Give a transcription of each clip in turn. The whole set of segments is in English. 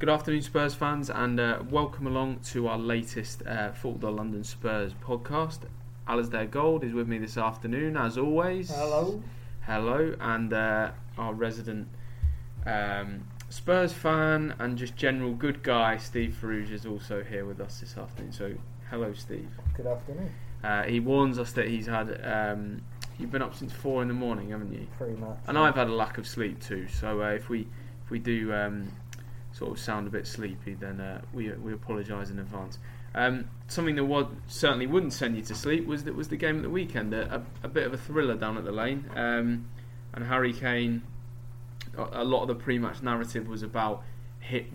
Good afternoon, Spurs fans, and uh, welcome along to our latest uh, Football London Spurs podcast. Alasdair Gold is with me this afternoon, as always. Hello. Hello, and uh, our resident um, Spurs fan and just general good guy, Steve Farouge, is also here with us this afternoon. So, hello, Steve. Good afternoon. Uh, he warns us that he's had. Um, you've been up since four in the morning, haven't you? Pretty much. And I've had a lack of sleep too. So uh, if we if we do um, sort of sound a bit sleepy, then uh, we we apologise in advance. Um, something that would, certainly wouldn't send you to sleep was that was the game at the weekend. A, a, a bit of a thriller down at the lane, um, and Harry Kane. A, a lot of the pre-match narrative was about hit,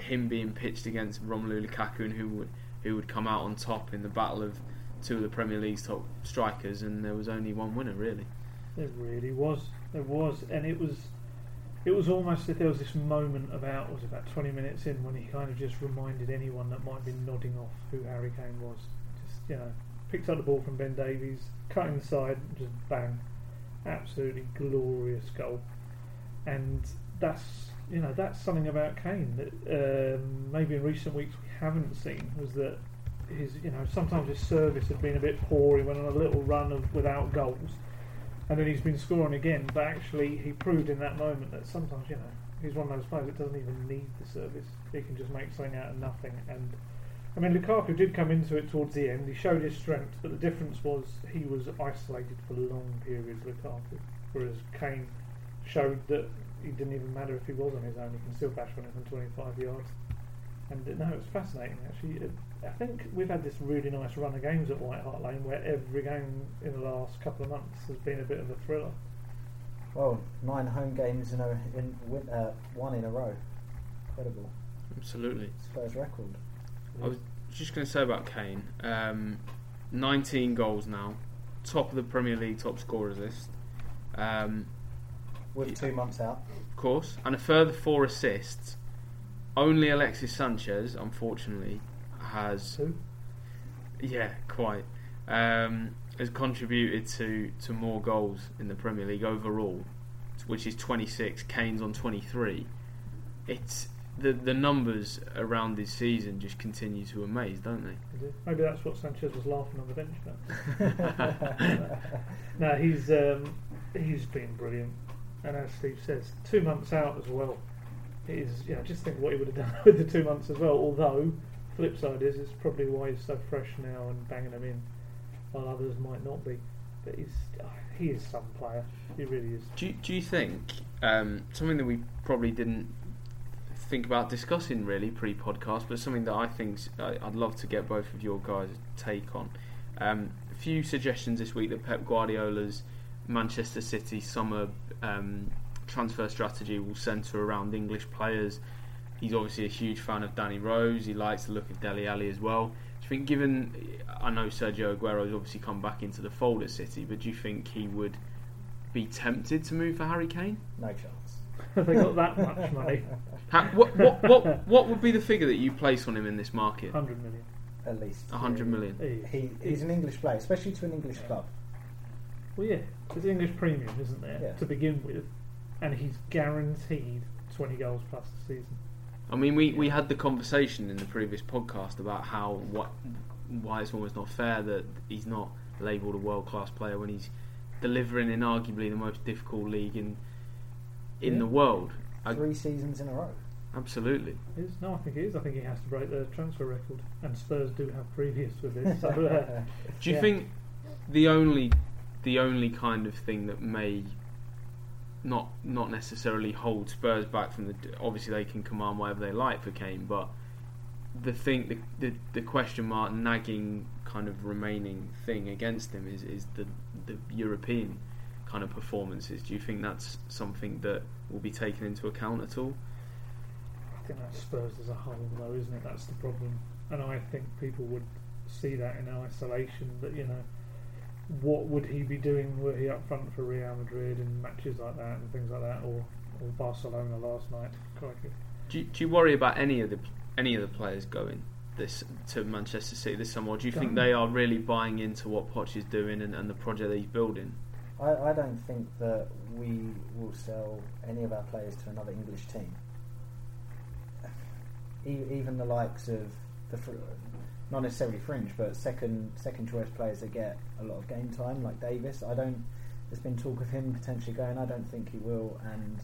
him being pitched against Romelu Lukaku and who would who would come out on top in the battle of two of the Premier League's top strikers, and there was only one winner really. There really was. There was, and it was. It was almost if there was this moment about was about twenty minutes in when he kind of just reminded anyone that might been nodding off who Harry Kane was. Just you know, picked up the ball from Ben Davies, cut inside, just bang, absolutely glorious goal. And that's you know that's something about Kane that um, maybe in recent weeks we haven't seen was that his you know sometimes his service had been a bit poor. He went on a little run of without goals, and then he's been scoring again. But actually, he proved in that moment that sometimes you know he's one of those players that doesn't even need the service. He can just make something out of nothing. And I mean, Lukaku did come into it towards the end. He showed his strength, but the difference was he was isolated for long periods. Lukaku, whereas Kane showed that he didn't even matter if he was on his own. He can still bash one from 25 yards. And no, it's fascinating actually. It, I think we've had this really nice run of games at White Hart Lane where every game in the last couple of months has been a bit of a thriller. Well, nine home games in a in uh, one in a row. Incredible. Absolutely. Spurs record. I was just going to say about Kane. Um, 19 goals now, top of the Premier League top scorers list. Um, With two months out. of course, and a further four assists. Only Alexis Sanchez, unfortunately, has Who? yeah quite um, has contributed to to more goals in the Premier League overall, which is 26. Kane's on 23. It's the the numbers around this season just continue to amaze, don't they? Maybe that's what Sanchez was laughing on the bench about. no, he's um, he's been brilliant, and as Steve says, two months out as well. It is you know just think what he would have done with the two months as well. Although, flip side is it's probably why he's so fresh now and banging them in, while others might not be. But he's oh, he is some player. He really is. Do you, do you think um, something that we probably didn't think about discussing really pre-podcast, but something that I think I'd love to get both of your guys' take on? Um, a few suggestions this week that Pep Guardiola's Manchester City summer um, transfer strategy will centre around English players. He's obviously a huge fan of Danny Rose. He likes the look of Dele Alli as well. Do you think, given I know Sergio Aguero's obviously come back into the fold at City, but do you think he would be tempted to move for Harry Kane? No chance. they got that much money, Ha what, what, what, what would be the figure that you place on him in this market? hundred million. At least. 100 million. He- He, he's an English player, especially to an English club. Well, yeah, there's English premium, isn't there, Yeah. to begin with, and he's guaranteed 20 goals plus the season. I mean, we, we had the conversation in the previous podcast about how what why it's almost not fair that he's not labelled a world class player when he's delivering in arguably the most difficult league in in Yeah. the world. I- Three seasons in a row. absolutely. He is? No, I think he is. I think he has to break the transfer record, and Spurs do have previous with this. So, uh, Do you Yeah. think the only the only kind of thing that may not not necessarily hold Spurs back from the obviously they can command whatever they like for Kane, but the thing the, the the question mark nagging kind of remaining thing against him is is the the European kind of performances. Do you think that's something that will be taken into account at all? I think that's Spurs as a whole, though, isn't it? That's the problem. And I think people would see that in isolation. But you know, what would he be doing were he up front for Real Madrid in matches like that and things like that, or or Barcelona last night? Crikey. Do you, do you worry about any of the any of the players going this to Manchester City this summer? Or do you think Don't. they are really buying into what Poch is doing and, and the project that he's building? I, I don't think that we will sell any of our players to another English team. e- even the likes of the fr- not necessarily fringe, but second second choice players that get a lot of game time, like Davies. I don't. There's been talk of him potentially going. I don't think he will, and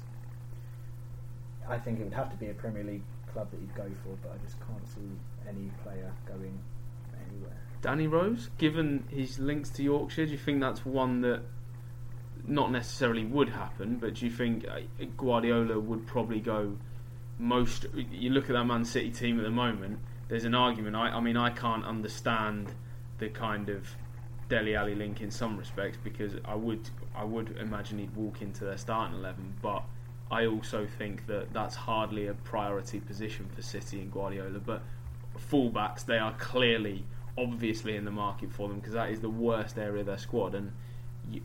I think it would have to be a Premier League club that he'd go for. But I just can't see any player going anywhere. Danny Rose, given his links to Yorkshire, do you think that's one that not necessarily would happen, but do you think uh, Guardiola would probably go most? You look at that Man City team at the moment. There's an argument. I, I mean, I can't understand the kind of Dele Alli link in some respects because I would I would imagine he'd walk into their starting eleven, but I also think that that's hardly a priority position for City and Guardiola. But fullbacks, they are clearly, obviously in the market for them because that is the worst area of their squad. And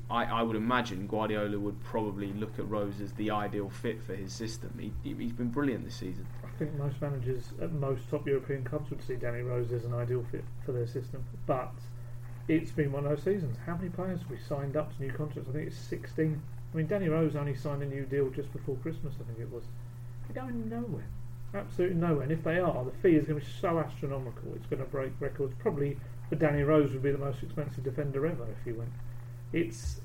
I, I would imagine Guardiola would probably look at Rose as the ideal fit for his system. He, he- he's been brilliant this season. I think most managers at most top European clubs would see Danny Rose as an ideal fit for their system. But it's been one of those seasons. How many players have we signed up to new contracts? I think it's 16. I mean, Danny Rose only signed a new deal just before Christmas, I think it was. They're going nowhere. Absolutely nowhere. And if they are, the fee is going to be so astronomical, it's going to break records. Probably for Danny Rose would be the most expensive defender ever if he went. It's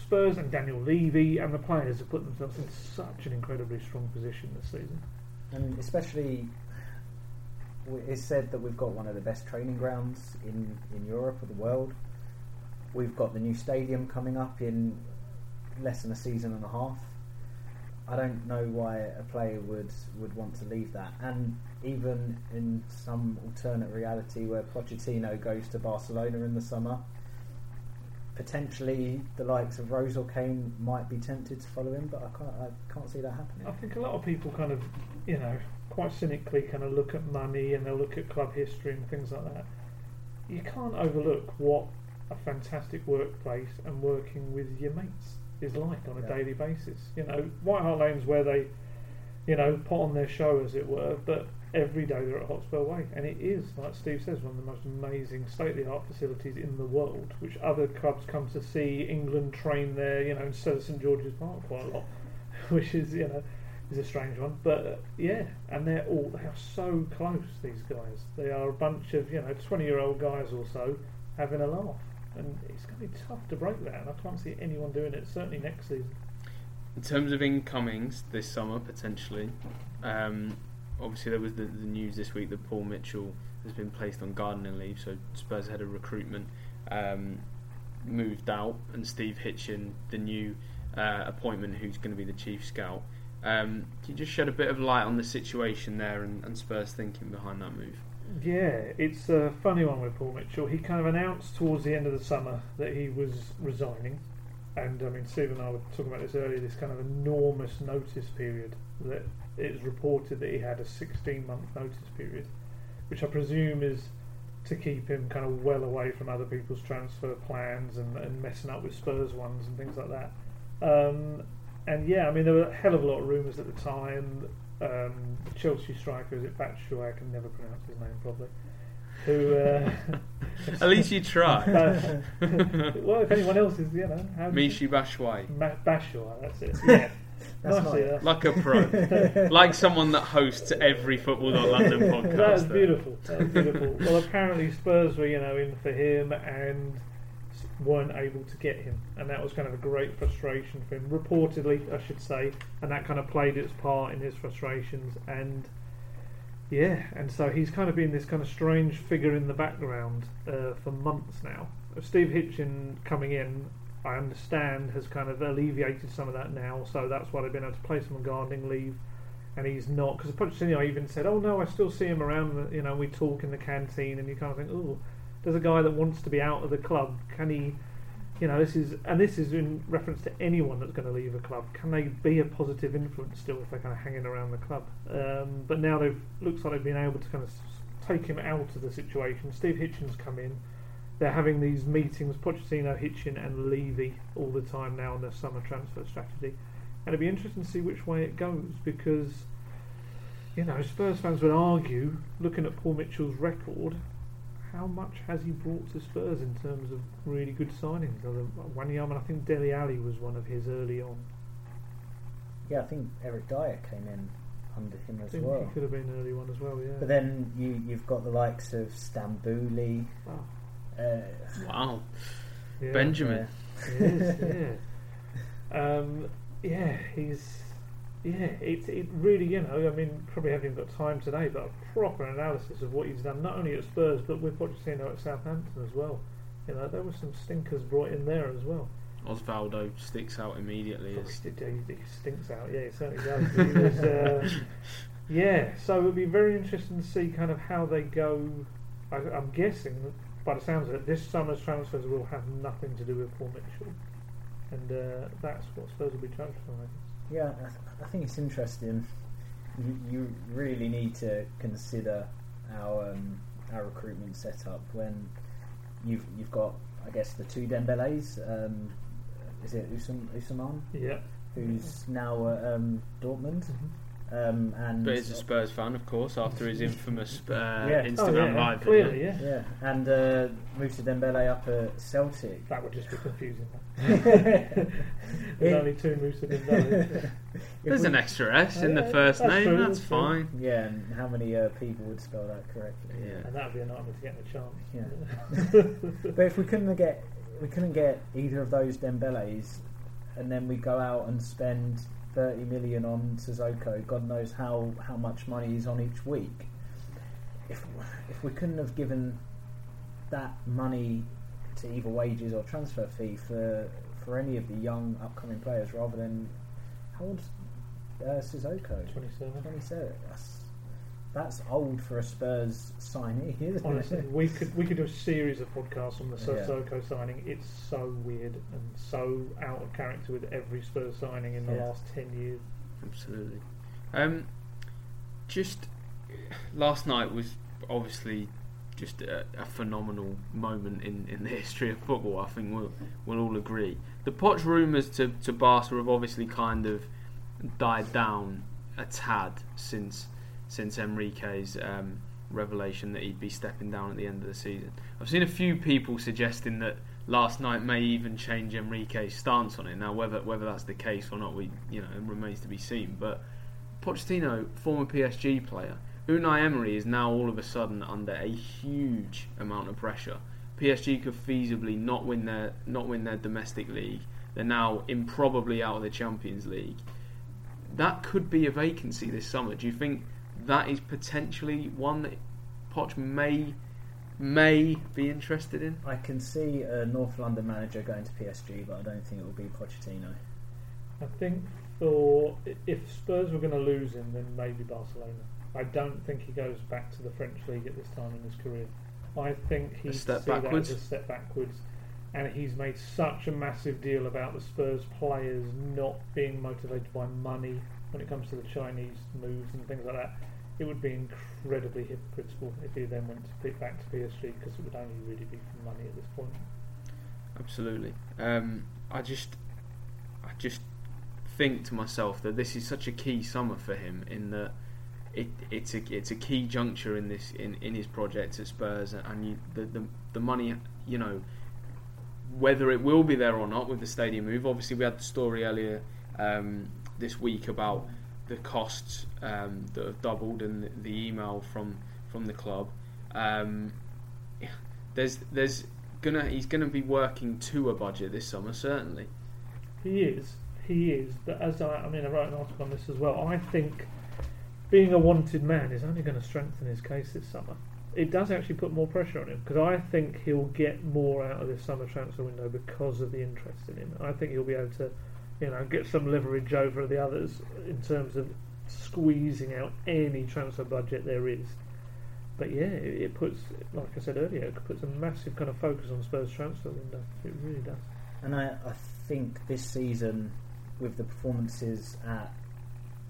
Spurs and Daniel Levy and the players have put themselves in such an incredibly strong position this season. and especially it's said that we've got one of the best training grounds in, in Europe or the world. We've got the new stadium coming up in less than a season and a half. I don't know why a player would, would want to leave that. And even in some alternate reality where Pochettino goes to Barcelona in the summer, potentially the likes of Rose or Kane might be tempted to follow him, but I can't, I can't see that happening. I think a lot of people kind of, you know, quite cynically kind of look at money and they'll look at club history and things like that. You can't overlook what a fantastic workplace and working with your mates is like on a Yeah. daily basis. You know, White Hart Lane's where they, you know, put on their show as it were, but every day they're at Hotspur Way, and it is, like Steve says, one of the most amazing state-of-the-art facilities in the world, which other clubs come to see. England train there, you know, instead of St George's Park quite a lot, which is, you know, is a strange one. But uh, yeah, and they're all they are so close. These guys, they are a bunch of you know twenty-year-old guys or so having a laugh, and it's going to be tough to break that. And I can't see anyone doing it. Certainly next season. In terms of incomings this summer, potentially, um, obviously there was the, the news this week that Paul Mitchell has been placed on gardening leave, so Spurs head of recruitment um, moved out, and Steve Hitchen, the new uh, appointment, who's going to be the chief scout. Um, can you just shed a bit of light on the situation there and, and Spurs thinking behind that move? Yeah, it's a funny one with Paul Mitchell. He kind of announced towards the end of the summer that he was resigning. And I mean, Steve and I were talking about this earlier this kind of enormous notice period that it is reported that he had a 16 month notice period, which I presume is to keep him kind of well away from other people's transfer plans and, and messing up with Spurs ones and things like that. Um, and yeah, I mean, there were a hell of a lot of rumours at the time. Um, Chelsea striker, is it Batshuayi? I can never pronounce his name properly. Who? Uh, At least you try. uh, well, if anyone else is, you know, how Michy Batshuayi. Ma- Batshuayi, that's it. Yeah, That's nicely nice. Like a pro. like someone that hosts every Football.London podcast. that was there. beautiful. That was beautiful. well, apparently Spurs were, you know, in for him and weren't able to get him, and that was kind of a great frustration for him. Reportedly, I should say, and that kind of played its part in his frustrations. And yeah, and so he's kind of been this kind of strange figure in the background uh, for months now. Steve Hitchen coming in, I understand, has kind of alleviated some of that now. So that's why they've been able to place him on gardening leave and he's not because Pochettino even said, "Oh no, I still see him around. You know, we talk in the canteen, and you kind of think, oh, there's a guy that wants to be out of the club. Can he? You know, this is and this is in reference to anyone that's going to leave a club. Can they be a positive influence still if they're kind of hanging around the club? Um, but now they've looks like they've been able to kind of take him out of the situation. Steve Hitchen's come in. They're having these meetings, Pochettino, Hitchen, and Levy all the time now on their summer transfer strategy. And it'd be interesting to see which way it goes because, you know, Spurs fans would argue, looking at Paul Mitchell's record, how much has he brought to Spurs in terms of really good signings? Wanyama, I think Dele Alli was one of his early on. Yeah, I think Eric Dier came in under him I as think well. he could have been an early one as well. Yeah. But then you you've got the likes of Stambouli. Wow. Uh, Wow, Yeah. Benjamin. He is, yeah. Um, yeah, he's yeah. It it really you know I mean probably haven't even got time today, but a proper analysis of what he's done not only at Spurs but with Pochettino at Southampton as well. You know there were some stinkers brought in there as well. Osvaldo sticks out immediately. Probably As, did, he, he stinks out. Yeah, he certainly does. He was, uh, yeah, so it'll be very interesting to see kind of how they go. I, I'm guessing, that by the sounds of it, this summer's transfers will have nothing to do with Paul Mitchell, and uh, that's what's supposed to be judged on. I guess. yeah, I, th- I think it's interesting. You, you really need to consider our um, our recruitment setup when you've you've got I guess the two Dembele's. Um, is it Usam, Usaman Yeah, who's now at um, Dortmund? Um, and but he's a Spurs fan, of course, after his infamous uh, Yeah. Instagram oh, yeah, live clearly, yeah. yeah, and uh, Musa Dembele up at Celtic. That would just be confusing. There's only two Musa Dembele. There's we- an extra S in the first that's name. true, that's that's true. fine. Yeah, and how many uh, people would spell that correctly? Yeah. and that would be a nightmare to get a chance. Yeah. But if we couldn't get we couldn't get either of those Dembele's, and then we go out and spend thirty million on Sissoko, God knows how, how much money is on each week. If if we couldn't have given that money to either wages or transfer fee for for any of the young upcoming players, rather than how old's uh, Sissoko? 27. Twenty seven. That's that's old for a Spurs signee, isn't Honestly, it? we could we could do a series of podcasts on the Yeah. Signing. It's so weird and so out of character with every Spurs signing in the Yeah. last ten years. Absolutely. Um, just last night was obviously just a, a phenomenal moment in, in the history of football. I think we'll we'll all agree. The Poch rumours to to Barca have obviously kind of died down a tad since since Enrique's um, revelation that he'd be stepping down at the end of the season. I've seen a few people suggesting that last night may even change Enrique's stance on it. Now, whether whether that's the case or not, we you know remains to be seen. But Pochettino, former PSG player, Unai Emery is now all of a sudden under a huge amount of pressure. PSG could feasibly not win their not win their domestic league. They're now improbably out of the Champions League. That could be a vacancy this summer. Do you think that is potentially one that Poch may may be interested in? I can see a North London manager going to PSG, but I don't think it will be Pochettino. I think for if Spurs were going to lose him, then maybe Barcelona. I don't think he goes back to the French league at this time in his career. I think he'd step see backwards? that as a step backwards, and he's made such a massive deal about the Spurs players not being motivated by money when it comes to the Chinese moves and things like that. It would be incredibly hypocritical if he then went to pick back to PSG because it would only really be for money at this point. Absolutely. Um, I just, I just think to myself that this is such a key summer for him in that it, it's a it's a key juncture in this in, in his project at Spurs, and you, the, the the money, you know, whether it will be there or not with the stadium move. Obviously, we had the story earlier um, this week about the costs um, that have doubled and the, email from from the club. Um, there's there's gonna he's gonna be working to a budget this summer certainly. He is, he is. But as I, I mean, I wrote an article on this as well. I think being a wanted man is only going to strengthen his case this summer. It does actually put more pressure on him because I think he'll get more out of this summer transfer window because of the interest in him. I think he'll be able to, you know, get some leverage over the others in terms of squeezing out any transfer budget there is. But yeah, it, it puts, like I said earlier, it puts a massive kind of focus on Spurs transfer window. It really does. And I, I think this season, with the performances at,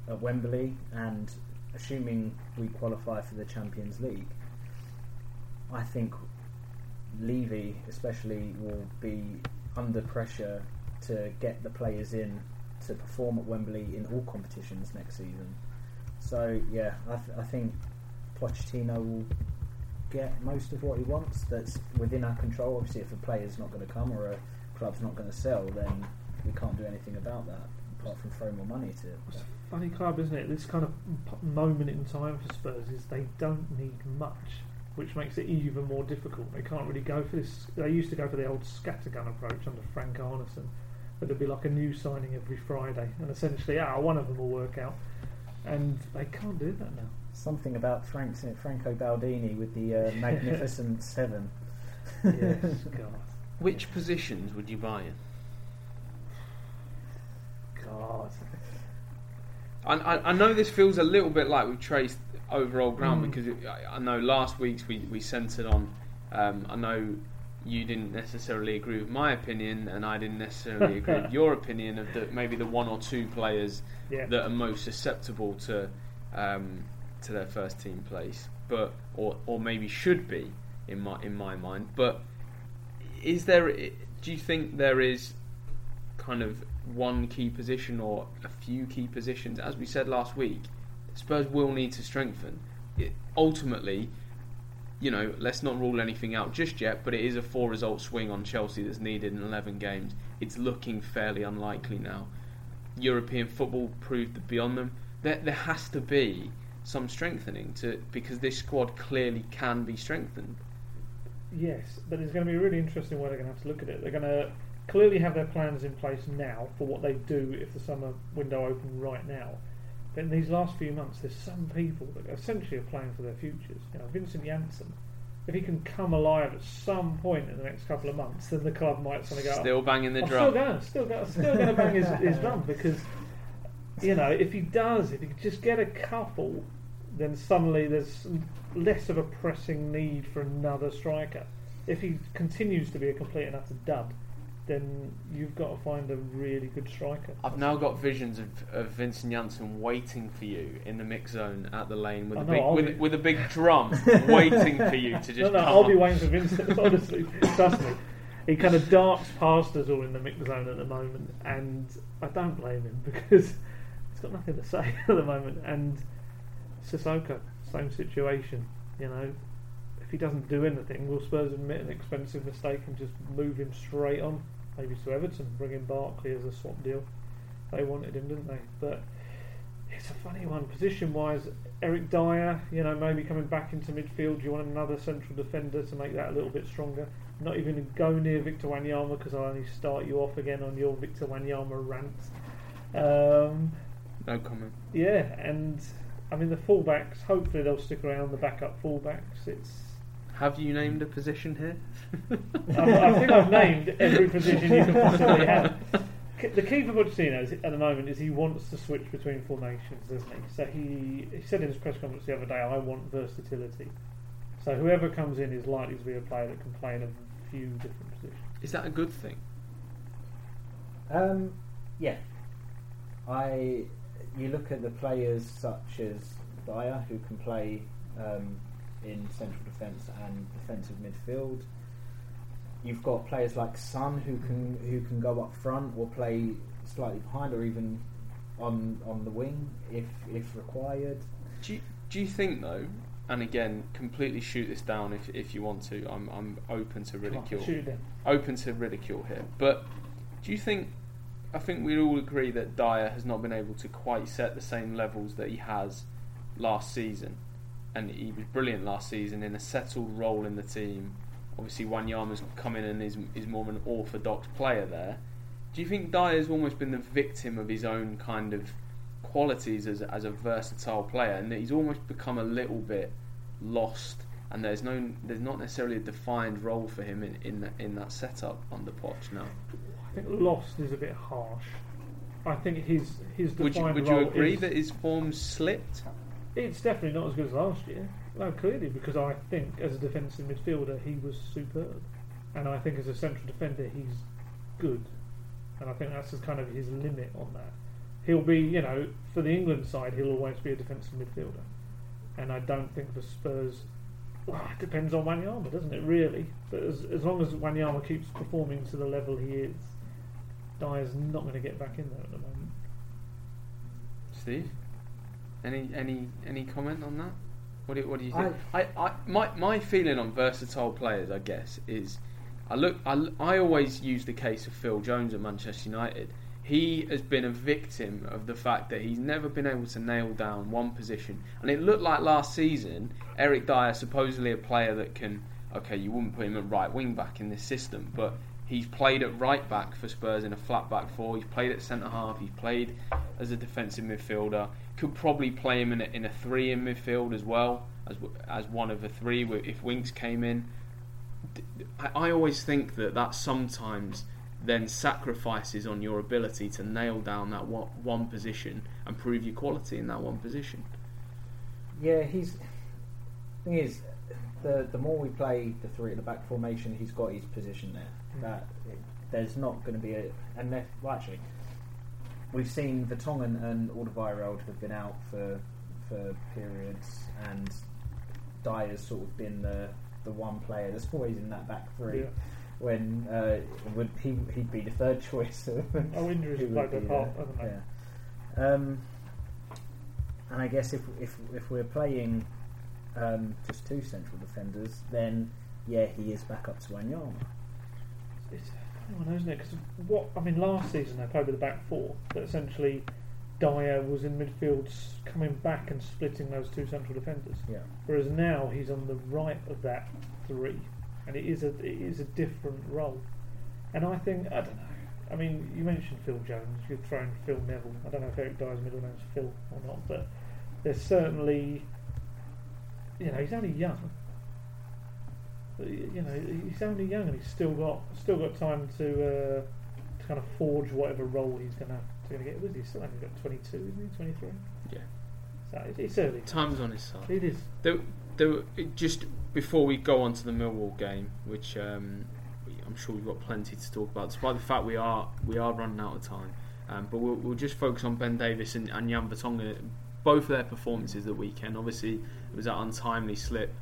at Wembley and assuming we qualify for the Champions League, I think Levy especially will be under pressure to get the players in to perform at Wembley in all competitions next season. So yeah, I, th- I think Pochettino will get most of what he wants. That's within our control. Obviously, if a player's not going to come or a club's not going to sell, then we can't do anything about that apart from throw more money to it. funny club, isn't it? This kind of moment in time for Spurs is they don't need much, which makes it even more difficult. They can't really go for this. They used to go for the old scattergun approach under Frank Arnesen, but there'd be like a new signing every Friday, and essentially, ah, one of them will work out, and they can't do that now. Something about Frank, Franco Baldini with the uh, Magnificent Seven. Yes, God, Which positions would you buy in? God. I, I, I know this feels a little bit like we've traced overall ground Mm. because it, I, I know last week's we, we centred on. Um, I know you didn't necessarily agree with my opinion, and I didn't necessarily agree with your opinion of the, maybe the one or two players Yeah. that are most susceptible to um, to their first team place, but or or maybe should be in my in my mind. But is there? Do you think there is kind of one key position or a few key positions? As we said last week, Spurs will need to strengthen. It, ultimately, you know, let's not rule anything out just yet. But it is a four-result swing on Chelsea that's needed in 11 games. It's looking fairly unlikely now. European football proved that beyond them. There, there has to be some strengthening to because this squad clearly can be strengthened. Yes, but it's going to be a really interesting way they're going to have to look at it. They're going to clearly have their plans in place now for what they do if the summer window opened right now. But in these last few months, there's some people that essentially are playing for their futures. You know, Vincent Janssen, if he can come alive at some point in the next couple of months, then the club might suddenly go. Still banging the I'm drum. still going, still going, still going to bang his, his drum because you know if he does, if he could just get a couple, then suddenly there's less of a pressing need for another striker. If he continues to be a complete and utter dud, then you've got to find a really good striker. I've now got visions of, of Vincent Janssen waiting for you in the mix zone at the lane with a big with, be- with a big drum waiting for you to just no, no, I'll be waiting for Vincent. Honestly, trust me. He kind of darts past us all in the mix zone at the moment, and I don't blame him because he's got nothing to say at the moment. And Sissoko, same situation. You know, if he doesn't do anything, will Spurs admit an expensive mistake and just move him straight on? Maybe to Everton, bring in Barkley as a swap deal. They wanted him, didn't they? But it's a funny one. Position wise, Eric Dier, you know, maybe coming back into midfield. Do you want another central defender to make that a little bit stronger? Not even go near Victor Wanyama because I'll only start you off again on your Victor Wanyama rant. Um, No comment. yeah, and I mean the fullbacks. Hopefully they'll stick around. The backup fullbacks. It's. Have you named a position here? I, I think I've named every position you can possibly have. The key for Pochettino is, at the moment is he wants to switch between formations, doesn't he? So he, he said in his press conference the other day, "I want versatility." So whoever comes in is likely to be a player that can play in a few different positions. Is that a good thing? Um, yeah. I you look at the players such as Dier who can play um, in central defence and defensive midfield. You've got players like Son who can who can go up front or play slightly behind or even on on the wing if if required. Do you, do you think though? And again, completely shoot this down if if you want to. I'm I'm open to Come on, ridicule. shoot it down. open to ridicule here. But do you think? I think we all agree that Dier has not been able to quite set the same levels that he has last season, and he was brilliant last season in a settled role in the team. Obviously, Wanyama's come in and is is more of an orthodox player there. Do you think Dier's almost been the victim of his own kind of qualities as as a versatile player, and that he's almost become a little bit lost? And there's no, there's not necessarily a defined role for him in in that, in that setup under Poch now. I think lost is a bit harsh. I think his his Would you defined would you agree is- that his form slipped? It's definitely not as good as last year. No, clearly, because I think as a defensive midfielder he was superb, and I think as a central defender he's good, and I think that's just kind of his limit on that. He'll be, you know, for the England side, he'll always be a defensive midfielder, and I don't think for Spurs. Well, it depends on Wanyama, doesn't it? Really, but as as long as Wanyama keeps performing to the level he is, Dier's not going to get back in there at the moment. Steve, any any any comment on that? What do, what do you think? I, I, my my feeling on versatile players, I guess, is I look I, I always use the case of Phil Jones at Manchester United. he has been a victim of the fact that he's never been able to nail down one position. And it looked like last season, Eric Dier, supposedly a player that can, okay, you wouldn't put him at right wing back in this system, but he's played at right back for Spurs in a flat back four. He's played at centre half. He's played as a defensive midfielder. Could probably play him in a, in a three in midfield as well as as one of the three if Winks came in. I, I always think that that sometimes then sacrifices on your ability to nail down that one, one position and prove your quality in that one position. Yeah, he's. Thing is, the the more we play the three at the back formation, he's got his position there. That it, there's not going to be a unless well actually, we've seen Vertonghen and Alderweireld have been out for for periods, and Dier's sort of been the the one player that's always in that back three. Yeah. When uh, would he he'd be the third choice? Oh, injuries Who play would their be part, there? haven't they? Yeah. Um, and I guess if if if we're playing um, just two central defenders, then yeah, he is back up to Wanyama. It's one, isn't it? Because what I mean, last season they played with a back four, but essentially Dier was in midfield, coming back and splitting those two central defenders. Yeah. Whereas now he's on the right of that three, and it is a it is a different role. And I think I don't know. I mean, you mentioned Phil Jones. You've thrown Phil Neville. I don't know if Eric Dier's middle name's Phil or not, but there's certainly, you know, he's only young. You know, he's only young, and he's still got still got time to uh, to kind of forge whatever role he's gonna to get. Was he still only got 22? Isn't he 23? Yeah. So it's, it's early. Time's on his side. It is. There, there, just before we go on to the Millwall game, which um, I'm sure we've got plenty to talk about, despite the fact we are we are running out of time. Um, but we'll, we'll just focus on Ben Davies and, and Jan Vertonghen, both of their performances the weekend. Obviously, it was that untimely slip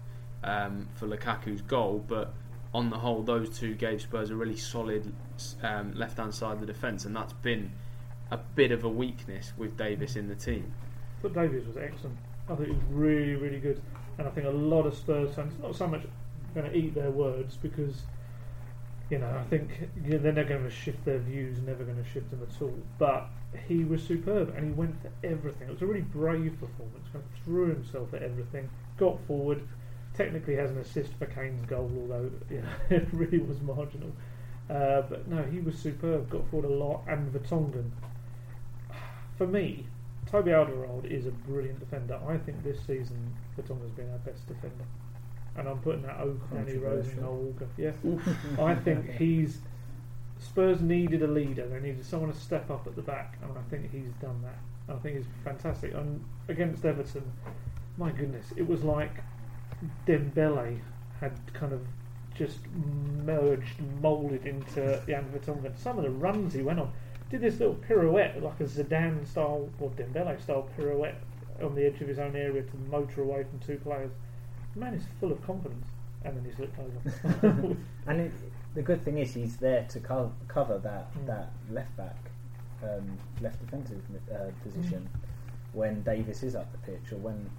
um, for Lukaku's goal, but on the whole, those two gave Spurs a really solid um, left-hand side of the defence, and that's been a bit of a weakness with Davies in the team. I thought Davies was excellent. I think he was really, really good. And I think a lot of Spurs fans, not so much going to eat their words because, you know, I think they're never going to shift their views, never going to shift them at all. But he was superb and he went for everything. It was a really brave performance. Kind of threw himself at everything, got forward. Technically has an assist for Kane's goal, although you know, it really was marginal. Uh, but no, he was superb. Got forward a lot, and Vertonghen. For me, Toby Alderweireld is a brilliant defender. I think this season Vertonghen's been our best defender, and I'm putting that over Danny Rose and. Noel Walker. Yeah, I think he's Spurs needed a leader. They needed someone to step up at the back, and I think he's done that. I think he's fantastic. And against Everton, my goodness, it was like Dembele had kind of just merged, moulded into Jan Vertonghen. Some of the runs he went on did this little pirouette, like a Zidane style or Dembele style pirouette on the edge of his own area to motor away from two players. The man is full of confidence, and then he slipped over. And it, the good thing is he's there to co- cover that Mm. that left back, um, left defensive uh, position when Davies is up the pitch, or when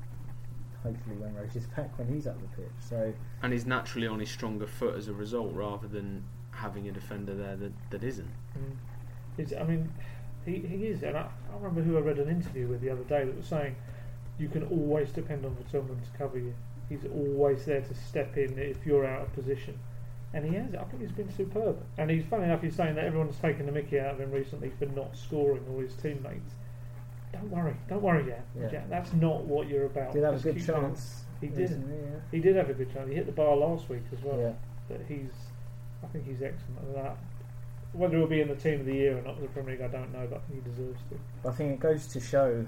hopefully when Rose is back when he's up the pitch. So and he's naturally on his stronger foot as a result, rather than having a defender there that, that isn't. Mm. It's, I mean, he, he is, and I, I remember who I read an interview with the other day that was saying you can always depend on Vertonghen to cover you. He's always there to step in if you're out of position, and he has. I think he's been superb. And he's funny enough. He's saying that everyone's taken the Mickey out of him recently for not scoring all his teammates. Don't worry, don't worry, Jack. Yeah. Jack that's not what you're about. did have a good chance. He did. yeah. He did have a good chance. He hit the bar last week as well Yeah. but he's I think he's excellent at that. Whether he'll be in the team of the year or not in the Premier League, I don't know, but he deserves to. I think it goes to show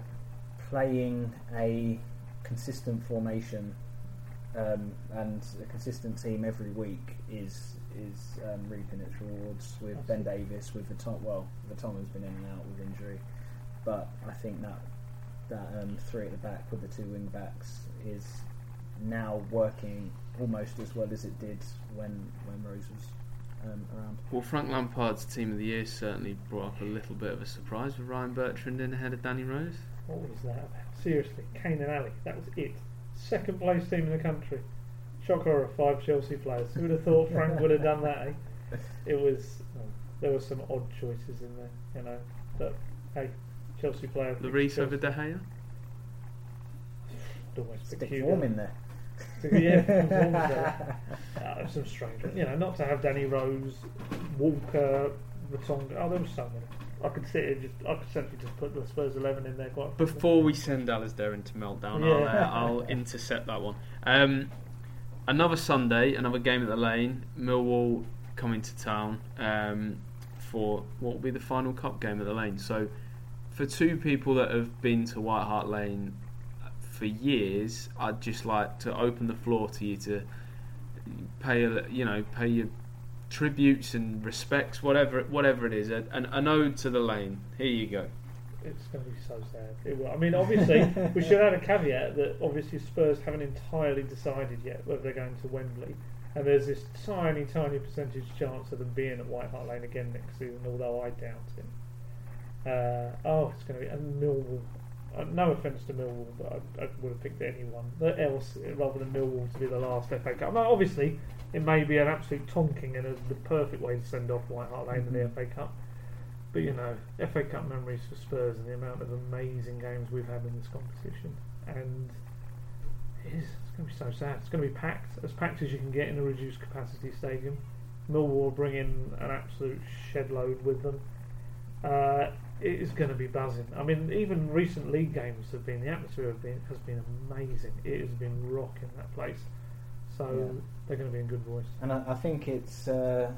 playing a consistent formation um, and a consistent team every week is is um, reaping its rewards with Ben Davies, with the top. Well, the Tom has been in and out with injury, but I think that that um, three at the back with the two wing backs is now working almost as well as it did when when Rose was um, around. Well, Frank Lampard's team of the year certainly brought up a little bit of a surprise with Ryan Bertrand in ahead of Danny Rose. What was that about? Seriously, Kane and Alli, that was it. Second place team in the country. Shock horror, five Chelsea players. Who would have thought Frank would have done that, eh? It was, well, there were some odd choices in there, you know. But hey, Chelsea player. Lloris Chelsea- over De Gea. I'd almost pick Stick Hugo. form in there. yeah, there. Uh, some strange, you know, not to have Danny Rose, Walker, Vertonghen. Oh, there was so many. I could sit here just, I could simply just put the Spurs eleven in there quite. quickly. Before we send Alasdair into meltdown, I'll, uh, I'll intercept that one. Um, another Sunday, another game at the Lane. Millwall coming to town um, for what will be the final cup game at the Lane. So, for two people that have been to White Hart Lane for years, I'd just like to open the floor to you to pay, you know, pay your tributes and respects, whatever, whatever it is, an, an ode to the Lane. Here you go. it's going to be so sad. I mean, obviously, we should add a caveat that obviously Spurs haven't entirely decided yet whether they're going to Wembley, and there's this tiny, tiny percentage chance of them being at White Hart Lane again next season, although I doubt it. Uh, oh, it's going to be and Millwall. Uh, no offence to Millwall, but I, I would have picked anyone else rather than Millwall to be the last FA Cup. Now, obviously, it may be an absolute tonking and a, the perfect way to send off White Hart Lane in the Mhm. FA Cup. But you know, FA Cup memories for Spurs and the amount of amazing games we've had in this competition, and it is it's going to be so sad. It's going to be packed, as packed as you can get in a reduced capacity stadium. Millwall will bring in an absolute shed load with them. Uh, it is going to be buzzing. I mean, even recent league games have been the atmosphere have been has been amazing. It has been rocking that place. So Yeah. they're going to be in good voice. And I, I think it's uh,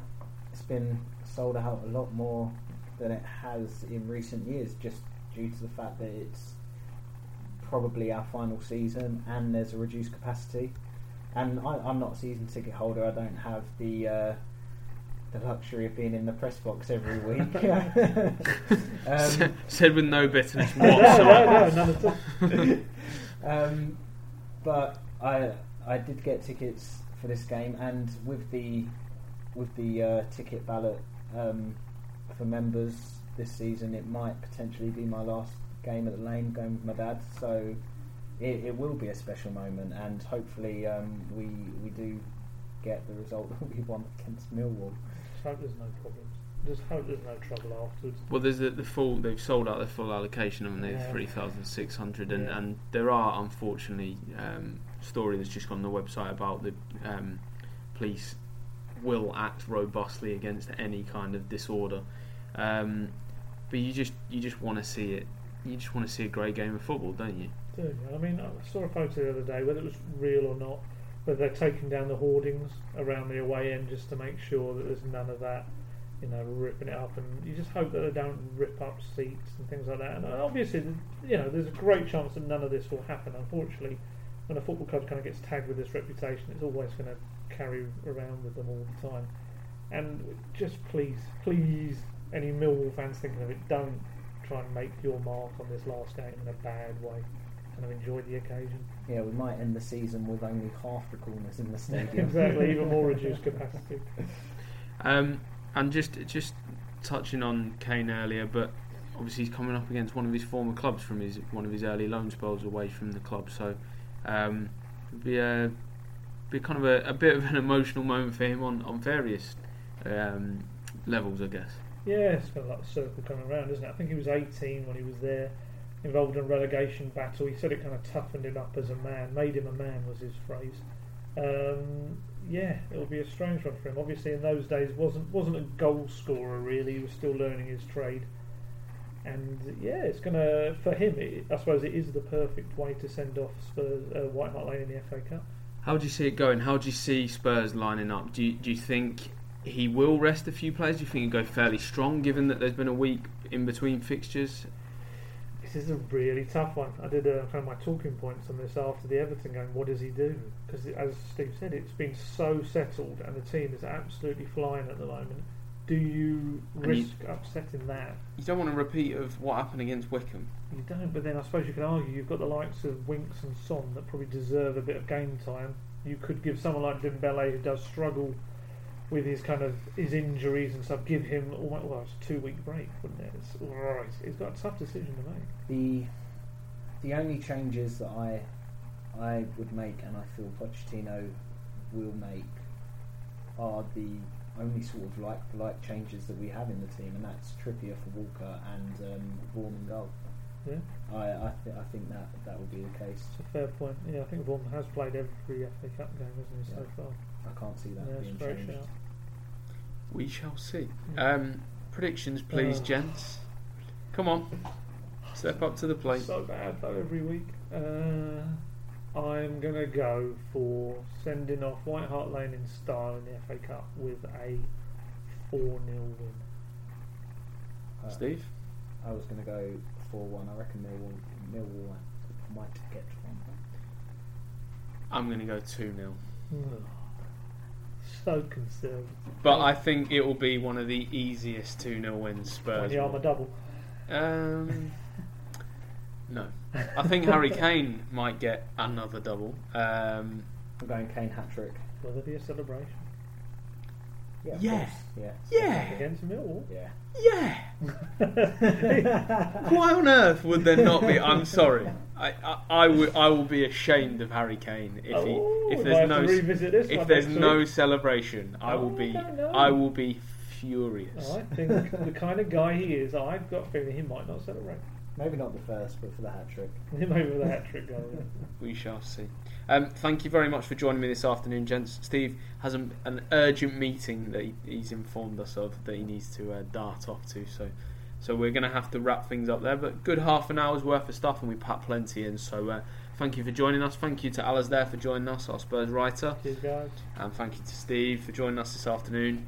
it's been sold out a lot more than it has in recent years, just due to the fact that it's probably our final season and there's a reduced capacity. And I, I'm not a season ticket holder. I don't have the uh, the luxury of being in the press box every week. um, Said with no bitterness no, whatsoever. no, no, none at all. um, but I I did get tickets for this game, and with the with the uh, ticket ballot um, for members this season, it might potentially be my last game at the lane going with my dad. So it, it will be a special moment, and hopefully um, we we do get the result that we want against Millwall. Hope there's no problems. Just hope there's no trouble afterwards. Well, there's the, the full. They've sold out their full allocation, haven't they? Yeah. Three thousand six hundred, and Yeah. and there are unfortunately um, story that's just gone on the website about the um, police will act robustly against any kind of disorder. Um, but you just you just want to see it. You just want to see a great game of football, don't you? Do you? I mean, I saw a photo the other day, whether it was real or not, whether they're taking down the hoardings around the away end just to make sure that there's none of that, you know, ripping it up. And you just hope that they don't rip up seats and things like that. And obviously, you know, there's a great chance that none of this will happen. Unfortunately, when a football club kind of gets tagged with this reputation, it's always going to carry around with them all the time. And just please, please, any Millwall fans thinking of it, don't try and make your mark on this last game in a bad way. Kind of enjoy the occasion. Yeah, we might end the season with only half the corners in the stadium. exactly, even more reduced capacity. Um, and just just touching on Kane earlier, but obviously he's coming up against one of his former clubs from his one of his early loan spells away from the club. So um, it'd be a be kind of a, a bit of an emotional moment for him on on various um, levels, I guess. Yeah, it's kind of like a circle coming around, isn't it? I think he was 18 when he was there, involved in a relegation battle. He said it kind of toughened him up as a man, made him a man, was his phrase. Um, yeah, it'll be a strange one for him. Obviously, in those days, wasn't wasn't a goal scorer really. He was still learning his trade, and yeah, it's gonna for him. It, I suppose it is the perfect way to send off Spurs uh, White Hart Lane in the FA Cup. How do you see it going? How do you see Spurs lining up? Do you, do you think he will rest a few players? Do you think he'll go fairly strong, given that there's been a week in between fixtures? This is a really tough one. I did uh, kind of my talking points on this after the Everton game. What does he do? Because as Steve said, it's been so settled, and the team is absolutely flying at the moment. Do you And you- risk upsetting that? You don't want a repeat of what happened against Wycombe. You don't, but then I suppose you can argue you've got the likes of Winks and Son that probably deserve a bit of game time. You could give someone like Dembele, who does struggle with his kind of his injuries and stuff, give him almost well, it's a two week break, wouldn't it? It's, right, he's got a tough decision to make. The the only changes that I I would make and I feel Pochettino will make are the only sort of like like changes that we have in the team, and that's Trippier for Walker and um, Vorm and goal. Yeah, I I, th- I think that that will be the case. it's a fair point. Yeah, I think Vorm has played every FA Cup game, hasn't he, so far? I can't see that Yeah, being changed. shout. We shall see. Um, predictions, please, Uh. gents. Come on, step up to the plate. So bad though every week. Uh, I'm gonna go for sending off White Hart Lane in style in the FA Cup with a four 0 win. Uh, Steve, I was going to go four one. I reckon Millwall Millwall might get one. I'm going to go two 0 so conservative. but I think it will be one of the easiest two 0 wins Spurs. Wanyama double. Um, no, I think Harry Kane might get another double. Um, I'm going Kane hat trick. Will there be a celebration Yeah. Yeah. Yeah. yeah, against Millwall? Yeah. yeah. Why on earth would there not be? I'm sorry. I, I, I, will, I will be ashamed of Harry Kane if he Oh, if there's no to revisit this if there's no week. celebration. I will Oh, be I. I will be furious. I think the kind of guy he is, I've got a feeling he might not celebrate. Maybe not the first, but for the hat trick. Maybe with a hat trick goal. We shall see. Um, thank you very much for joining me this afternoon, gents. Steve has an, an urgent meeting that he, he's informed us of that he needs to uh, dart off to. So, so we're going to have to wrap things up there. But good half an hour's worth of stuff, and we packed plenty in. So, uh, thank you for joining us. Thank you to Alasdair for joining us, our Spurs writer, Cheers, guys. and thank you to Steve for joining us this afternoon.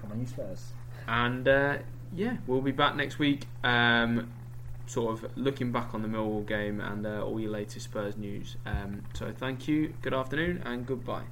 Come on, you Spurs. And uh, yeah, we'll be back next week. Um, sort of looking back on the Millwall game and uh, all your latest Spurs news. Um, so thank you, good afternoon, and goodbye.